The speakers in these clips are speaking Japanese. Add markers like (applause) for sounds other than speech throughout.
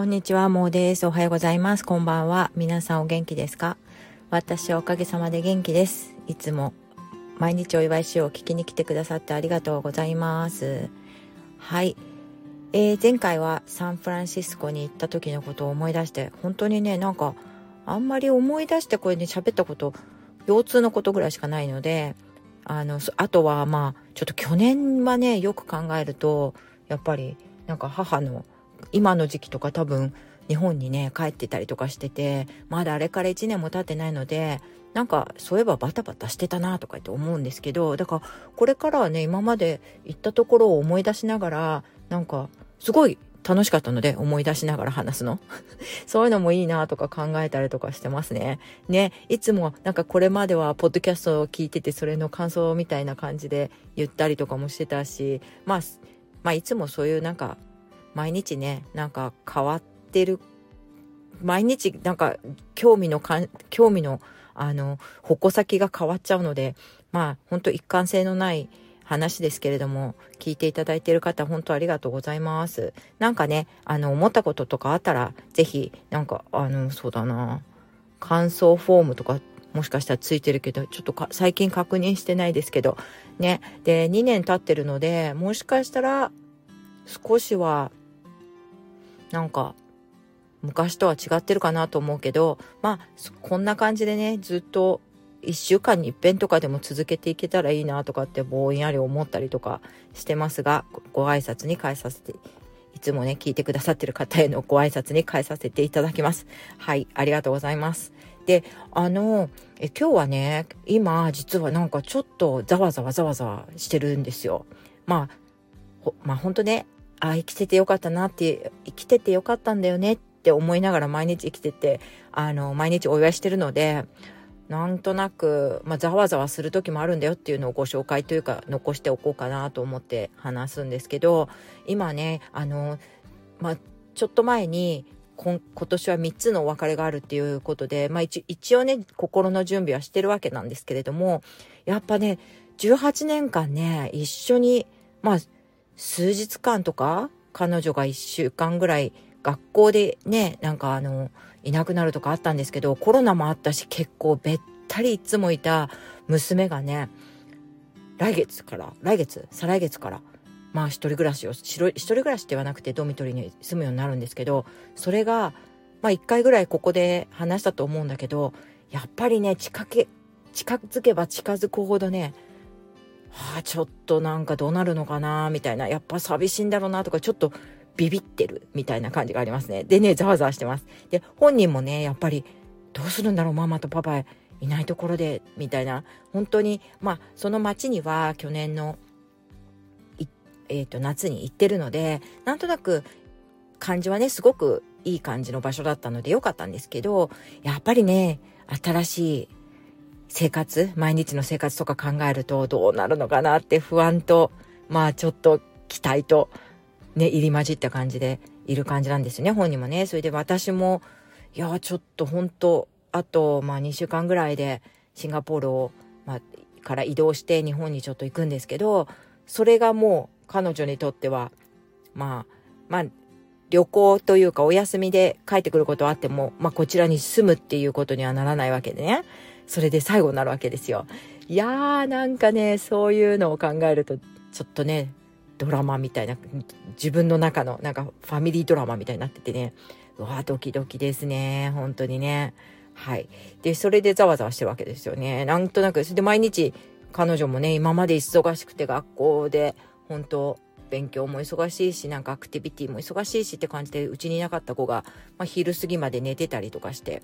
こんにちは、もうです。おはようございます。こんばんは。皆さんお元気ですか？私はおかげさまで元気です。いつも毎日お祝いしよう聞きに来てくださってありがとうございます。はい。えー、前回はサンフランシスコに行った時のことを思い出して、本当にね、なんか、あんまり思い出してこれね、喋ったこと、腰痛のことぐらいしかないので、あの、あとはまあ、ちょっと去年はね、よく考えると、やっぱり、なんか母の今の時期とか多分日本にね帰ってたりとかしててまだあれから1年も経ってないのでなんかそういえばバタバタしてたなとかって思うんですけどだからこれからはね今まで行ったところを思い出しながらなんかすごい楽しかったので思い出しながら話すの (laughs) そういうのもいいなとか考えたりとかしてますね。ね、いつもなんかこれまではポッドキャストを聞いててそれの感想みたいな感じで言ったりとかもしてたし、まあ、まあいつもそういうなんか毎日ねなんか変わってる。毎日なんか興味の興味のあの矛先が変わっちゃうのでまあ本当一貫性のない話ですけれども聞いていただいている方本当ありがとうございます。なんかねあの思ったこととかあったら是非なんかあのそうだな感想フォームとかもしかしたらついてるけどちょっと最近確認してないですけどね。で2年経ってるのでもしかしたら少しはなんか昔とは違ってるかなと思うけどまあこんな感じでねずっと1週間に一遍とかでも続けていけたらいいなとかってぼんやり思ったりとかしてますがご挨拶に変えさせていつもね聞いてくださってる方へのご挨拶に変えさせていただきます。はいありがとうございます。であのえ今日はね今実はなんかちょっとざわざわざわざわしてるんですよ。まあまあ本当ねあ生きててよかったなって生きててよかったんだよねって思いながら毎日生きててあの毎日お祝いしてるのでなんとなく、まあ、ざわざわする時もあるんだよっていうのをご紹介というか残しておこうかなと思って話すんですけど今ねあの、まあ、ちょっと前に今年は3つのお別れがあるっていうことで、まあ一、一応ね心の準備はしてるわけなんですけれどもやっぱね18年間ね一緒にまあ数日間とか彼女が1週間ぐらい学校でねなんかあのいなくなるとかあったんですけどコロナもあったし結構べったりいつもいた娘がね来月から来月再来月からまあ一人暮らしを一人暮らしではなくてドミトリーに住むようになるんですけどそれがまあ一回ぐらいここで話したと思うんだけどやっぱりね近け近づけば近づくほどねはあ、ちょっとなんかどうなるのかなみたいな、やっぱ寂しいんだろうなとか、ちょっとビビってるみたいな感じがありますね。でね、ざわざわしてます。で、本人もね、やっぱり、どうするんだろう、ママとパパいないところで、みたいな、本当に、まあ、その町には去年の、えっ、ー、と、夏に行ってるので、なんとなく、感じはね、すごくいい感じの場所だったのでよかったんですけど、やっぱりね、新しい生活、毎日の生活とか考えるとどうなるのかなって不安と、まあちょっと期待と、ね、入り混じった感じでいる感じなんですよね、本人もね。それで私も、いや、ちょっと本当あと、まあ2週間ぐらいでシンガポールを、まあ、から移動して日本にちょっと行くんですけど、それがもう彼女にとっては、まあ、まあ、旅行というかお休みで帰ってくることはあっても、まあこちらに住むっていうことにはならないわけでね。それで最後になるわけですよ。いやーなんかねそういうのを考えるとちょっとねドラマみたいな自分の中のなんかファミリードラマみたいになっててね。うわドキドキですね。本当にね。はい。でそれでざわざわしてるわけですよね。なんとなくそれで毎日彼女もね今まで忙しくて学校で本当勉強も忙しいしなんかアクティビティも忙しいしって感じでうちにいなかった子が、まあ、昼過ぎまで寝てたりとかして。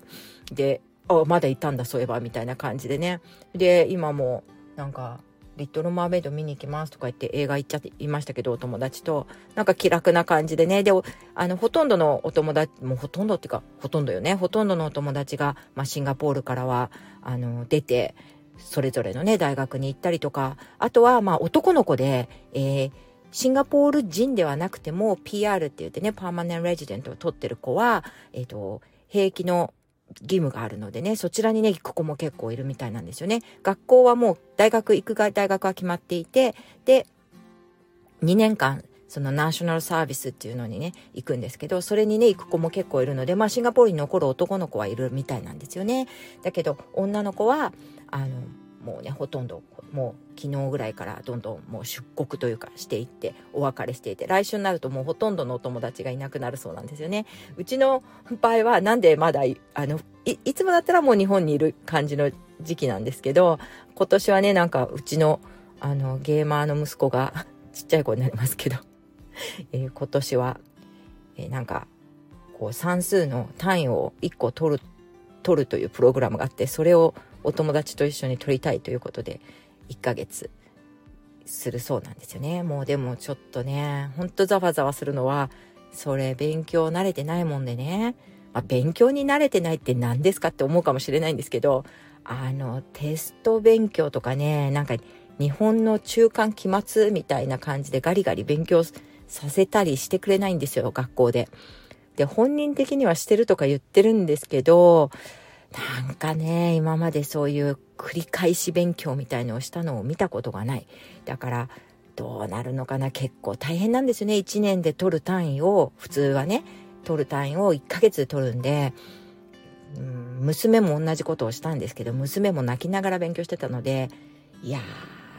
であ、まだいたんだ、そういえば、みたいな感じでね。で、今も、なんか、リトル・マーメイド見に行きますとか言って映画行っちゃっていましたけど、お友達と、なんか気楽な感じでね。で、あの、ほとんどのお友達、もうほとんどっていうか、ほとんどよね。ほとんどのお友達が、まあ、シンガポールからは、あの、出て、それぞれのね、大学に行ったりとか、あとは、まあ、男の子で、えー、シンガポール人ではなくても PR って言ってね、パーマネントレジデントを取ってる子は、えっ、ー、と、兵役の義務があるのでね、そちらにね、行く子も結構いるみたいなんですよね。学校はもう大学行くが大学は決まっていて、で、2年間そのナショナルサービスっていうのにね、行くんですけど、それにね、行く子も結構いるので、まあシンガポールに残る男の子はいるみたいなんですよね。だけど、女の子は、あの、もうね、ほとんど、もう昨日ぐらいからどんどんもう出国というかしていって、お別れしていて、来週になるともうほとんどのお友達がいなくなるそうなんですよね。うちの場合はなんでまだ、あの、いつもだったらもう日本にいる感じの時期なんですけど、今年はね、なんかうちの、あの、ゲーマーの息子が (laughs) ちっちゃい子になりますけど (laughs) えー、今年は、えー、なんか、こう算数の単位を1個取る、取るというプログラムがあって、それをお友達と一緒に取りたいということで、1ヶ月するそうなんですよね。もうでもちょっとね、ほんとざわざわするのは、それ勉強慣れてないもんでね、まあ、勉強に慣れてないって何ですかって思うかもしれないんですけど、あの、テスト勉強とかね、なんか日本の中間期末みたいな感じでガリガリ勉強させたりしてくれないんですよ、学校で。で、本人的にはしてるとか言ってるんですけど、なんかね、今までそういう繰り返し勉強みたいのをしたのを見たことがない。だから、どうなるのかな結構大変なんですよね。1年で取る単位を、普通はね、取る単位を1ヶ月で取るんで、うん、娘も同じことをしたんですけど、娘も泣きながら勉強してたので、いや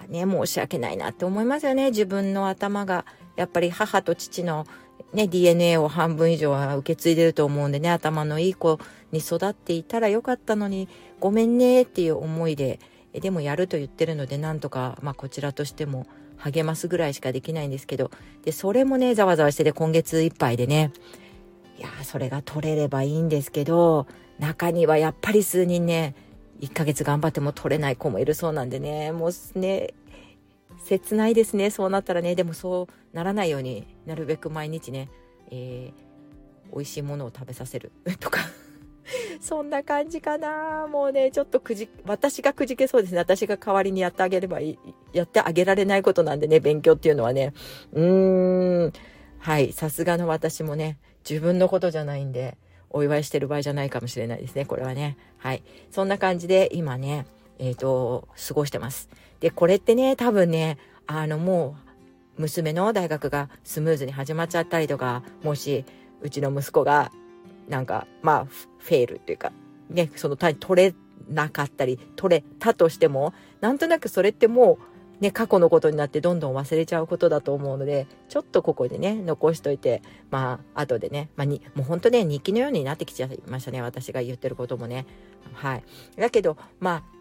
ーね、申し訳ないなって思いますよね。自分の頭がやっぱり母と父のね、DNA を半分以上は受け継いでると思うんでね、頭のいい子に育っていたらよかったのに、ごめんねっていう思いで、でもやると言ってるので、なんとか、まあこちらとしても励ますぐらいしかできないんですけど、で、それもね、ざわざわしてて今月いっぱいでね、いやそれが取れればいいんですけど、中にはやっぱり数人ね、1ヶ月頑張っても取れない子もいるそうなんでね、もうね、切ないですねそうなったらねでもそうならないようになるべく毎日ね、えー、美味しいものを食べさせるとかそんな感じかな。もうねちょっとくじ私がくじけそうですね。私が代わりにやってあげればいいやってあげられないことなんでね勉強っていうのはね。うーん。はい。さすがの私もね自分のことじゃないんでお祝いしてる場合じゃないかもしれないですね。これはね。はい。そんな感じで今ねえっ、ー、と過ごしてます。で、これってね、多分ね、あのもう、娘の大学がスムーズに始まっちゃったりとか、もし、うちの息子が、なんか、まあ、フェールっていうか、ね、その単位取れなかったり、取れたとしても、なんとなくそれってもう、ね、過去のことになってどんどん忘れちゃうことだと思うので、ちょっとここでね、残しといて、まあ、後でね、まあに、もう本当ね、日記のようになってきちゃいましたね、私が言ってることもね。はい。だけど、まあ、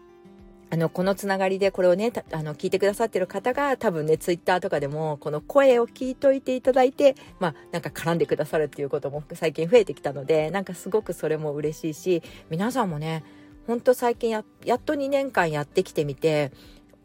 あの、このつながりでこれをね、あの、聞いてくださってる方が多分ね、ツイッターとかでも、この声を聞いといていただいて、まあ、なんか絡んでくださるっていうことも最近増えてきたので、なんかすごくそれも嬉しいし、皆さんもね、ほんと最近や、やっと2年間やってきてみて、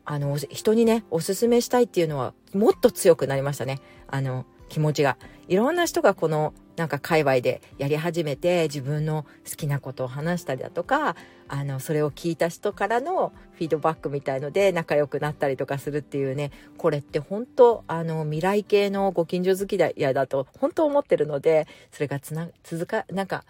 あの、人にね、おすすめしたいっていうのは、もっと強くなりましたね。あの、気持ちが。いろんな人がこのなんか界隈でやり始めて自分の好きなことを話したりだとかあのそれを聞いた人からのフィードバックみたいので仲良くなったりとかするっていうねこれって本当あの未来系のご近所付き合いだと本当思ってるのでそれがつな続かなんか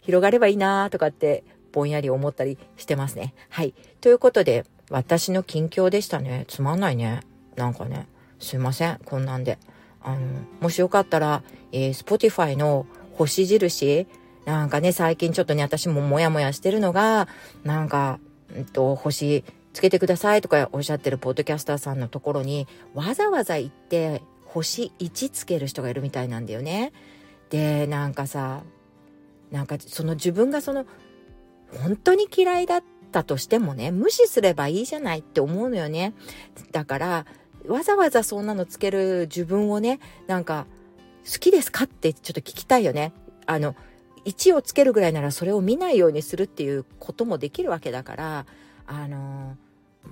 広がればいいなとかってぼんやり思ったりしてますね。はい。ということで私の近況でしたね。つまんないね。なんかね。すいません。こんなんで。あの、もしよかったら、えー、Spotify の星印、なんかね、最近ちょっとね、私もモヤモヤしてるのが、なんか、んと、星つけてくださいとかおっしゃってるポッドキャスターさんのところに、わざわざ行って、星1つける人がいるみたいなんだよね。で、なんかさ、なんかその自分がその、本当に嫌いだったとしてもね、無視すればいいじゃないって思うのよね。だから、わざわざそんなのつける自分をね、なんか、好きですかってちょっと聞きたいよね。あの、1をつけるぐらいならそれを見ないようにするっていうこともできるわけだから、あの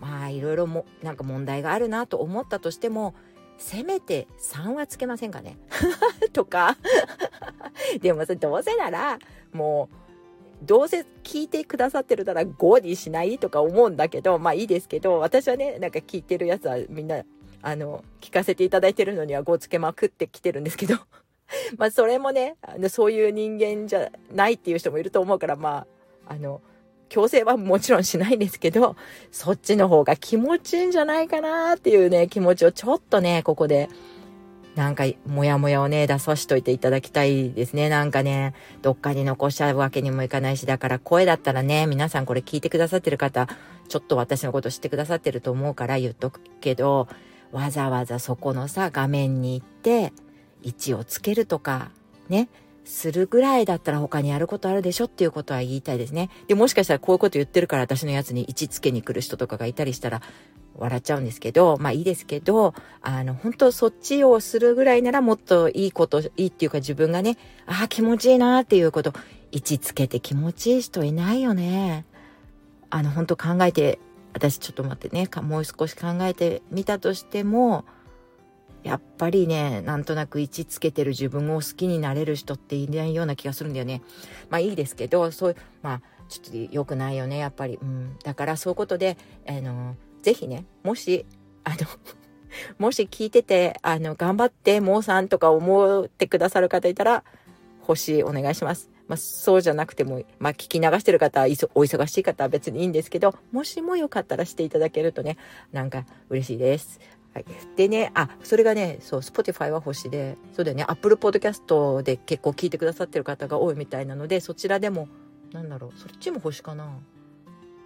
まあいろいろも、なんか問題があるなと思ったとしても、せめて3はつけませんかね (laughs) とか (laughs) でもどうせなら、もう、どうせ聞いてくださってるなら5にしないとか思うんだけど、まあいいですけど、私はね、なんか聞いてるやつはみんなあの、聞かせていただいてるのには5つけまくってきてるんですけど (laughs) まあそれもね、あの、そういう人間じゃないっていう人もいると思うから、まあ、あの、強制はもちろんしないんですけど、そっちの方が気持ちいいんじゃないかなっていうね、気持ちをちょっとね、ここでなんか、もやもやをね、出さしといていただきたいですね。なんかね、どっかに残しちゃうわけにもいかないし、だから声だったらね、皆さんこれ聞いてくださってる方、ちょっと私のこと知ってくださってると思うから言っとくけど、わざわざそこのさ、画面に行って、位置をつけるとか、ね、するぐらいだったら他にやることあるでしょっていうことは言いたいですね。で、もしかしたらこういうこと言ってるから私のやつに位置つけに来る人とかがいたりしたら笑っちゃうんですけど、まあいいですけど、あの、本当そっちをするぐらいならもっといいこと、いいっていうか自分がね、ああ、気持ちいいなっていうこと、位置つけて気持ちいい人いないよね。あの、本当考えて、私ちょっと待ってね、もう少し考えてみたとしても、やっぱりね、なんとなく位置つけてる自分を好きになれる人っていないような気がするんだよね。まあいいですけど、そういう、まあ、ちょっと良くないよね、やっぱり。うん。だからそういうことで、あの、ぜひね、もし、あの (laughs) もし聞いてて、あの、頑張って、もうさんとか思ってくださる方いたら、星お願いします。まあ、そうじゃなくても、まあ、聞き流してる方、お忙しい方は別にいいんですけど、もしもよかったらしていただけるとね、なんか嬉しいです。はい。でね、あ、それがね、そう、Spotify は星で、そうだよね、Apple Podcast で結構聞いてくださってる方が多いみたいなので、そちらでも、なんだろう、そっちも星かな？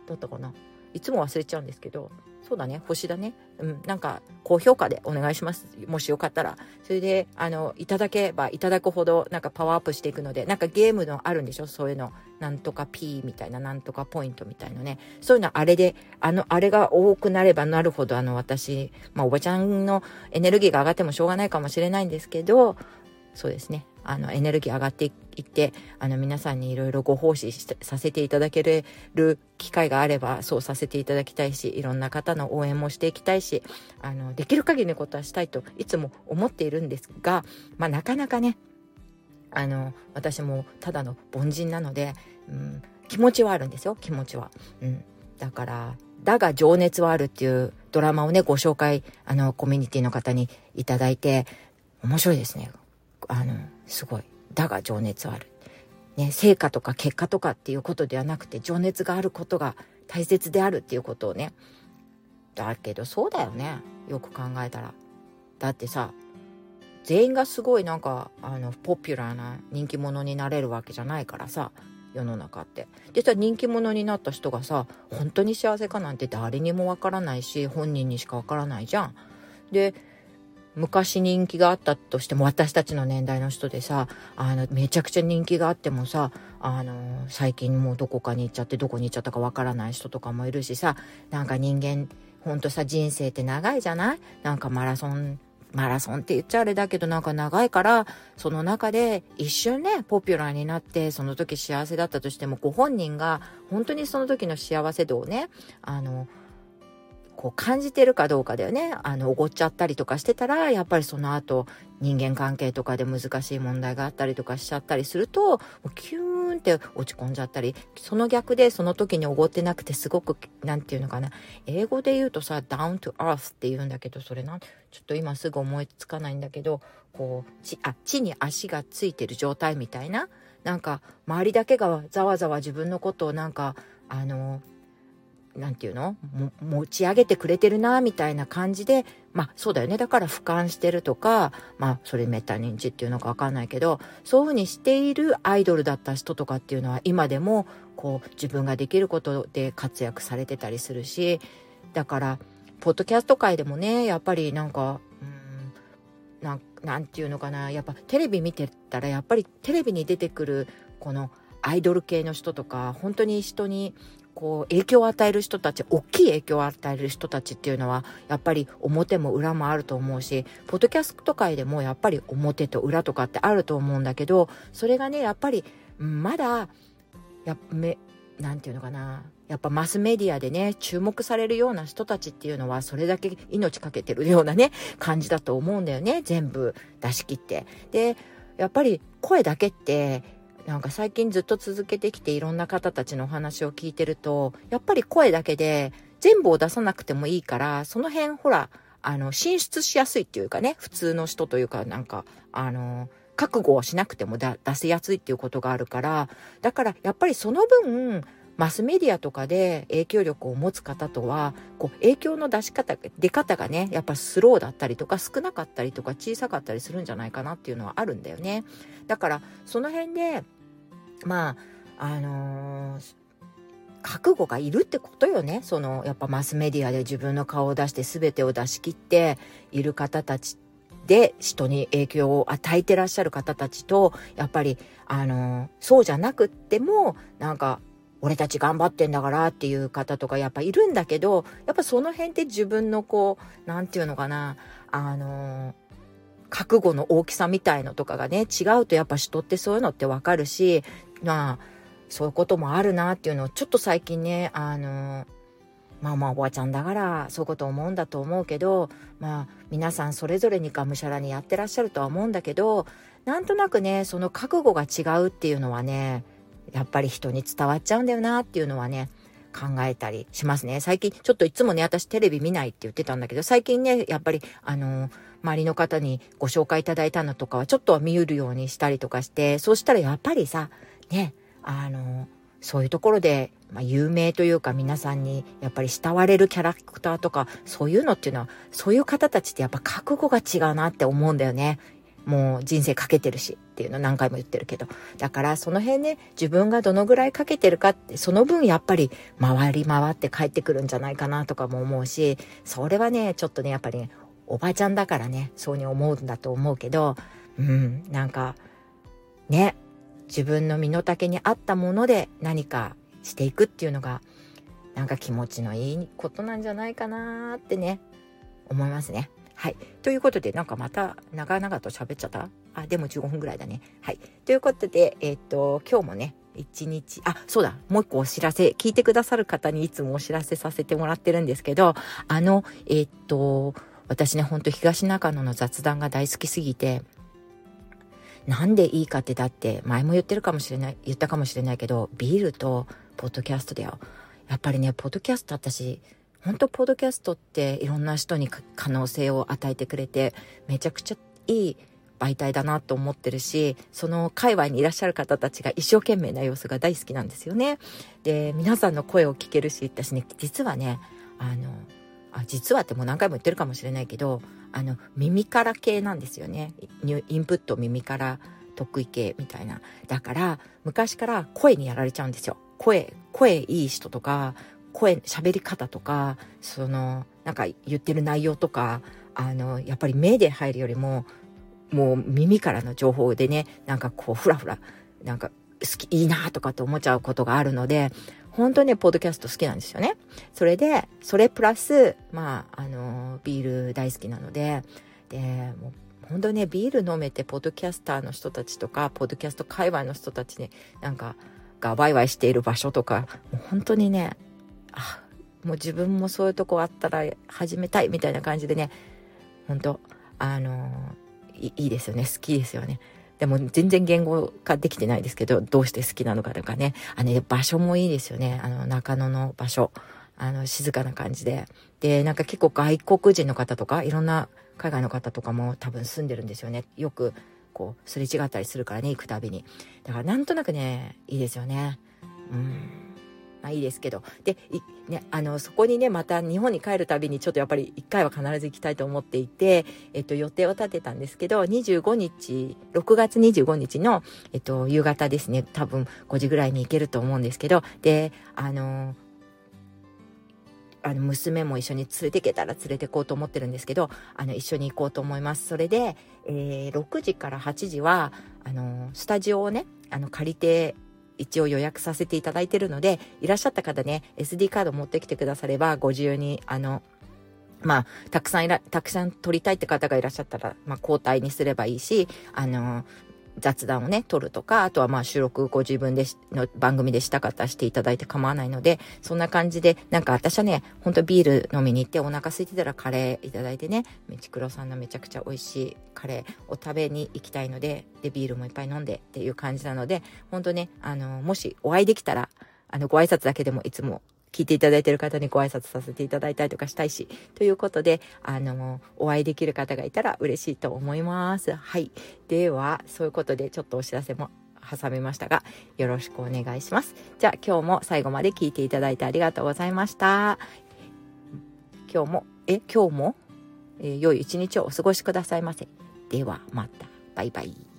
だったかな？いつも忘れちゃうんですけど、そうだね、星だね。うん、なんか、高評価でお願いします。もしよかったら。それで、あの、いただけばいただくほど、なんかパワーアップしていくので、なんかゲームのあるんでしょ？そういうの。なんとか P みたいな、なんとかポイントみたいのね。そういうのあれで、あの、あれが多くなればなるほど、あの、私、まあ、おばちゃんのエネルギーが上がってもしょうがないかもしれないんですけど、そうですね。あの、エネルギー上がっていって、あの、皆さんにいろいろご奉仕させていただける機会があれば、そうさせていただきたいし、いろんな方の応援もしていきたいし、あの、できる限りのことはしたいといつも思っているんですが、まあ、なかなかね、あの、私もただの凡人なので、うん、気持ちはあるんですよ、気持ちは。うん。だから、だが情熱はあるっていうドラマをね、ご紹介、あの、コミュニティの方にいただいて、面白いですね。あの、すごい。だが情熱はある。ね、成果とか結果とかっていうことではなくて、情熱があることが大切であるっていうことをね。だけどそうだよね。よく考えたら。だってさ、全員がすごいなんか、あの、ポピュラーな人気者になれるわけじゃないからさ、世の中って。でさ、人気者になった人がさ、本当に幸せかなんて誰にもわからないし、本人にしかわからないじゃん。で、昔人気があったとしても私たちの年代の人でさあのめちゃくちゃ人気があってもさあの最近もうどこかに行っちゃってどこに行っちゃったかわからない人とかもいるしさなんか人間ほんとさ人生って長いじゃない？なんかマラソンマラソンって言っちゃあれだけどなんか長いからその中で一瞬ねポピュラーになってその時幸せだったとしてもご本人が本当にその時の幸せ度をねあのこう感じてるかどうかだよね。あの、おごっちゃったりとかしてたら、やっぱりその後、人間関係とかで難しい問題があったりとかしちゃったりすると、キューンって落ち込んじゃったり、その逆でその時におごってなくてすごく、なんていうのかな。英語で言うとさ、down to earth って言うんだけど、それな、ちょっと今すぐ思いつかないんだけど、こう、地、あ、地に足がついてる状態みたいな。なんか、周りだけがざわざわ自分のことをなんか、あの、なんていうの？持ち上げてくれてるな、みたいな感じで、まあそうだよね。だから俯瞰してるとか、まあそれメタ認知っていうのかわかんないけど、そういうふうにしているアイドルだった人とかっていうのは今でもこう自分ができることで活躍されてたりするし、だから、ポッドキャスト界でもね、やっぱりなんか、うん、なんなんていうのかな、やっぱテレビ見てたらやっぱりテレビに出てくるこのアイドル系の人とか、本当に人にこう影響を与える人たち大きい影響を与える人たちっていうのはやっぱり表も裏もあると思うしポッドキャスト界でもやっぱり表と裏とかってあると思うんだけどそれがねやっぱりまだやめなんていうのかなやっぱマスメディアでね注目されるような人たちっていうのはそれだけ命かけてるようなね感じだと思うんだよね全部出し切って。でやっぱり声だけってなんか最近ずっと続けてきていろんな方たちのお話を聞いてると、やっぱり声だけで全部を出さなくてもいいから、その辺ほら、あの、進出しやすいっていうかね、普通の人というかなんか、あの、覚悟をしなくても出せやすいっていうことがあるから、だからやっぱりその分、マスメディアとかで影響力を持つ方とはこう影響の出し方出方がねやっぱスローだったりとか少なかったりとか小さかったりするんじゃないかなっていうのはあるんだよね。だからその辺でまああのー覚悟がいるってことよね。その、やっぱマスメディアで自分の顔を出して全てを出し切っている方たちで人に影響を与えてらっしゃる方たちと、やっぱり、あの、そうじゃなくっても、なんか、俺たち頑張ってんだからっていう方とかやっぱいるんだけど、やっぱその辺って自分のこう、なんていうのかな、あの、覚悟の大きさみたいのとかがね、違うとやっぱ人ってそういうのってわかるし、まあ、そういうこともあるなっていうのをちょっと最近ね、あの、まあまあおばあちゃんだからそういうこと思うんだと思うけどまあ皆さんそれぞれにがむしゃらにやってらっしゃるとは思うんだけどなんとなくねその覚悟が違うっていうのはねやっぱり人に伝わっちゃうんだよなっていうのはね考えたりしますね。最近ちょっといつもね私テレビ見ないって言ってたんだけど最近ねやっぱりあの周りの方にご紹介いただいたのとかはちょっとは見るようにしたりとかしてそうしたらやっぱりさねあのそういうところで、まあ、有名というか皆さんにやっぱり慕われるキャラクターとかそういうのっていうのはそういう方たちってやっぱ覚悟が違うなって思うんだよね。もう人生かけてるしっていうの何回も言ってるけど。だからその辺ね、自分がどのぐらいかけてるかって、その分やっぱり回り回って帰ってくるんじゃないかなとかも思うし、それはね、ちょっとね、やっぱりね、おばちゃんだからね、そうに思うんだと思うけど、うん、なんか、ね、自分の身の丈に合ったもので何かしていくっていうのがなんか気持ちのいいことなんじゃないかなってね思いますね。はい。ということで、なんかまた長々と喋っちゃった？あ、でも15分ぐらいだね。はい。ということで、えっ、と、今日もね、一日、あ、そうだ、もう一個お知らせ、聞いてくださる方にいつもお知らせさせてもらってるんですけど、あの、えっ、と、私ね、ほんと東中野の雑談が大好きすぎて、なんでいいかってだって前も言ってるかもしれない言ったかもしれないけどビールとポッドキャストだよやっぱりねポッドキャスト私本当ポッドキャストっていろんな人に可能性を与えてくれてめちゃくちゃいい媒体だなと思ってるしその界隈にいらっしゃる方たちが一生懸命な様子が大好きなんですよね。で皆さんの声を聞けるし私ね実はねあのあ実はってもう何回も言ってるかもしれないけどあの耳から系なんですよね。インプット耳から得意系みたいな。だから昔から声にやられちゃうんですよ。声声いい人とか声喋り方とかそのなんか言ってる内容とかあのやっぱり目で入るよりももう耳からの情報でねなんかこうふらふらなんか好きいいなとかって思っちゃうことがあるので本当にポッドキャスト好きなんですよね。それで、それプラス、まあ、あの、ビール大好きなので、で、もう本当ね、ビール飲めて、ポッドキャスターの人たちとか、ポッドキャスト界隈の人たちね、なんか、がワイワイしている場所とか、もう本当にね、あ、もう自分もそういうとこあったら始めたいみたいな感じでね、本当あのいいですよね。好きですよね。でも全然言語化できてないですけど、どうして好きなのかとかね。あの、ね、場所もいいですよね。あの、中野の場所。あの、静かな感じで。で、なんか結構外国人の方とか、いろんな海外の方とかも多分住んでるんですよね。よく、こう、すれ違ったりするからね、行くたびに。だからなんとなくね、いいですよね。うん。まあいいですけど。で、ね、あの、そこにね、また日本に帰るたびにちょっとやっぱり一回は必ず行きたいと思っていて、えっと、予定を立てたんですけど、25日、6月25日の、えっと、夕方ですね、多分5時ぐらいに行けると思うんですけど、で、あの、あの娘も一緒に連れて行けたら連れて行こうと思ってるんですけど、あの一緒に行こうと思います。それで、えー、6時から8時は、あの、スタジオをね、あの借りて一応予約させていただいてるので、いらっしゃった方ね、SD カード持ってきてくだされば、ご自由に、あの、まあ、たくさんいら、たくさん取りたいって方がいらっしゃったら、まあ、交代にすればいいし、あの、雑談をね、撮るとか、あとはまあ収録ご自分での番組でしたかったらしていただいて構わないので、そんな感じで、なんか私はね、ほんとビール飲みに行ってお腹空いてたらカレーいただいてね、めちくろさんのめちゃくちゃ美味しいカレーを食べに行きたいので、で、ビールもいっぱい飲んでっていう感じなので、ほんとね、あの、もしお会いできたら、あの、ご挨拶だけでもいつも聞いていただいている方にご挨拶させていただいたりとかしたいし、ということで、あの、お会いできる方がいたら嬉しいと思います。はい。では、そういうことでちょっとお知らせも挟みましたが、よろしくお願いします。じゃあ今日も最後まで聞いていただいてありがとうございました。今日も、え、今日も、えー、良い一日をお過ごしくださいませ。ではまた。バイバイ。